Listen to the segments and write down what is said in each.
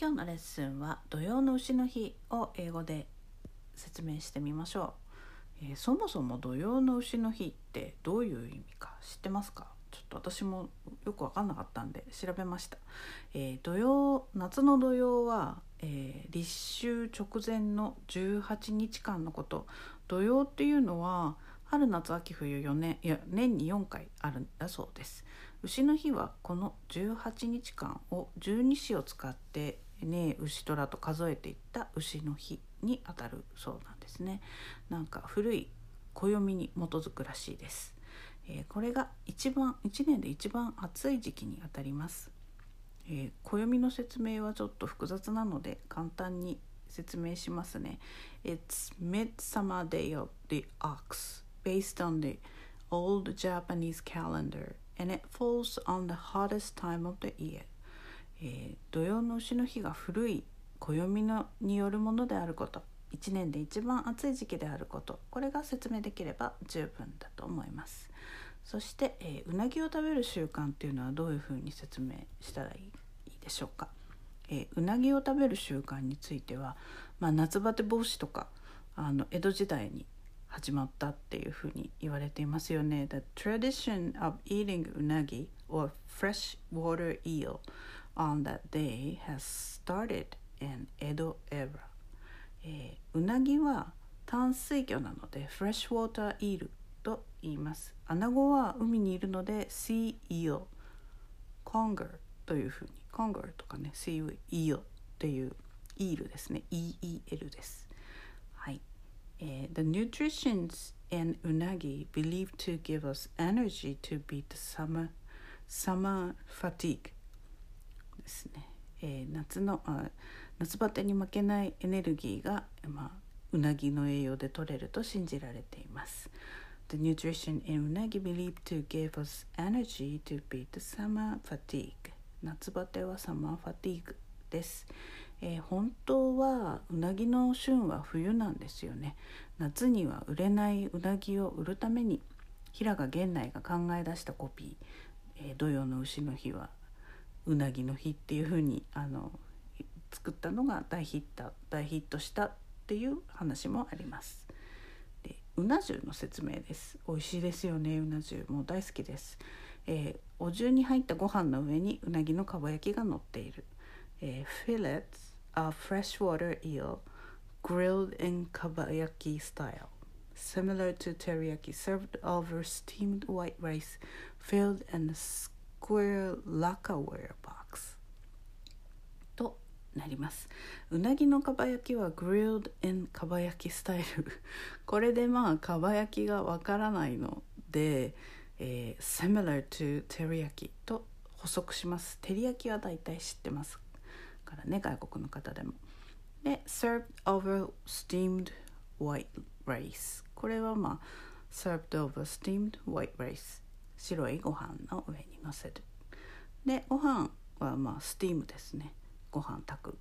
今日のレッスンは土曜の牛の日を英語で説明してみましょう、えーそもそも土曜の牛の日ってどういう意味か知ってますか？ちょっと私もよく分かんなかったんで調べました、えー土曜夏の土曜は、えー立秋直前の18日間のこと。土曜っていうのは春夏秋冬4年いや年に4回あるんだそうです。牛の日はこの18日間を十二支を使ってね牛虎と数えていった牛の日にあたるそうなんですねなんか古い暦に基づくらしいです、えーこれが一番1年で一番暑い時期にあたります、えー暦の説明はちょっと複雑なので簡単に説明しますね It's Midsummer Day of the Ox based on the old Japanese calendar and it falls on the hottest time of the year えー土曜の牛の日が古い暦のによるものであること。1年で一番暑い時期であること。これが説明できれば十分だと思います。そして、えーうなぎを食べる習慣っていうのはどういうふうに説明したらいいいいでしょうか、えーうなぎを食べる習慣については、まあ、夏バテ防止とかあの江戸時代に始まったっていうふうに言われていますよね。The tradition of eating unagi or freshwater eel on that day has started in Edo era、えーうなぎは淡水魚なので freshwater eel と言います。アナゴは海にいるので sea eel conger というふうに conger とかね sea eel っていうイールですね EEL です。はい。Uh, the nutritions in unagi believed to give us energy to beat the summer summer fatigue ですね、えー夏のあ夏バテに負けないエネルギーが、まあ、うなぎの栄養で取れると信じられています。The nutrition in unagi believed to give us energy to beat the summer fatigue. 夏バテはサマーファティーグです、えー本当はうなぎの旬は冬なんですよね。夏には売れないうなぎを売るために平賀源内が考え出したコピー「えー土曜の牛の日はうなぎの日っていうふうにあの作ったのが大ヒット大ヒットしたっていう話もあります。でうな重の説明です。美味しいですよねうな重。もう大好きです、え、お重に入ったご飯の上にうなぎのかば焼きが乗っている、え、Fillets are freshwater eel grilled in かば焼き style. Similar to teriyaki served over steamed white rice filled and square lacquerware box となりますうなぎのかば焼きは grilled in かば焼きスタイルこれでまあかば焼きがわからないので、えー similar to 照り焼きと補足します照り焼きは大体知ってますからね外国の方でもで served over steamed white rice これはまあ served over steamed white rice 白いご飯の上にのせる。でご飯はまあスティームですね。ご飯炊く。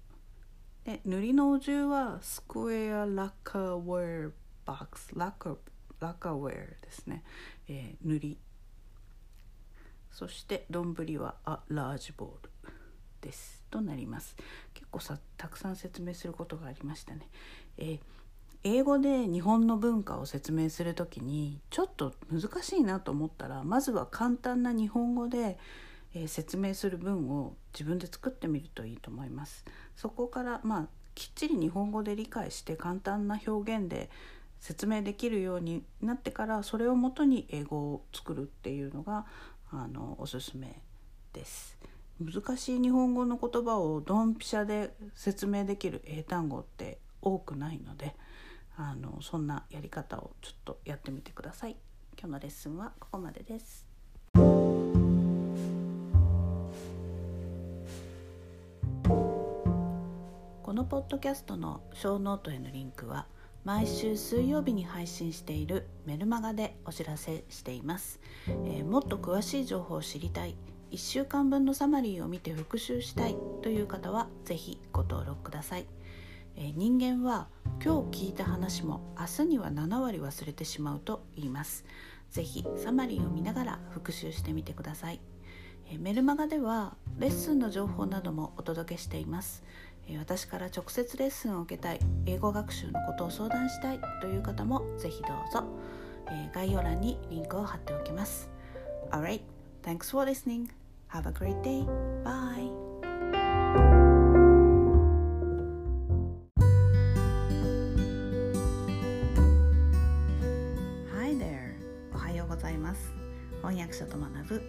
で塗りのお重はスクエアラッカーウェアボックス。ラッカーラッカーウェアですね、えー塗り。そして丼はあラージボールです。となります。結構さたくさん説明することがありましたね、えー英語で日本の文化を説明するときにちょっと難しいなと思ったらまずは簡単な日本語で、えー説明する文を自分で作ってみるといいと思います。そこからまあきっちり日本語で理解して簡単な表現で説明できるようになってからそれをもとに英語を作るっていうのがあのおすすめです。難しい日本語の言葉をドンピシャで説明できる英単語って多くないのであのそんなやり方をちょっとやってみてください。今日のレッスンはここまでです。このポッドキャストのショーノートへのリンクは毎週水曜日に配信しているメルマガでお知らせしています、えーもっと詳しい情報を知りたい。1週間分のサマリーを見て復習したいという方はぜひご登録ください、え人間は今日聞いた話も明日には7割忘れてしまうと言いますぜひサマリーを見ながら復習してみてください、メルマガではレッスンの情報などもお届けしています私から直接レッスンを受けたい英語学習のことを相談したいという方もぜひどうぞ概要欄にリンクを貼っておきます Alright, thanks for listening. Have a great day. Bye.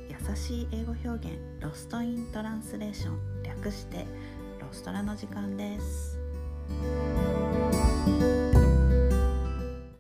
優しい英語表現ロストイントランスレーション略してロストラの時間です。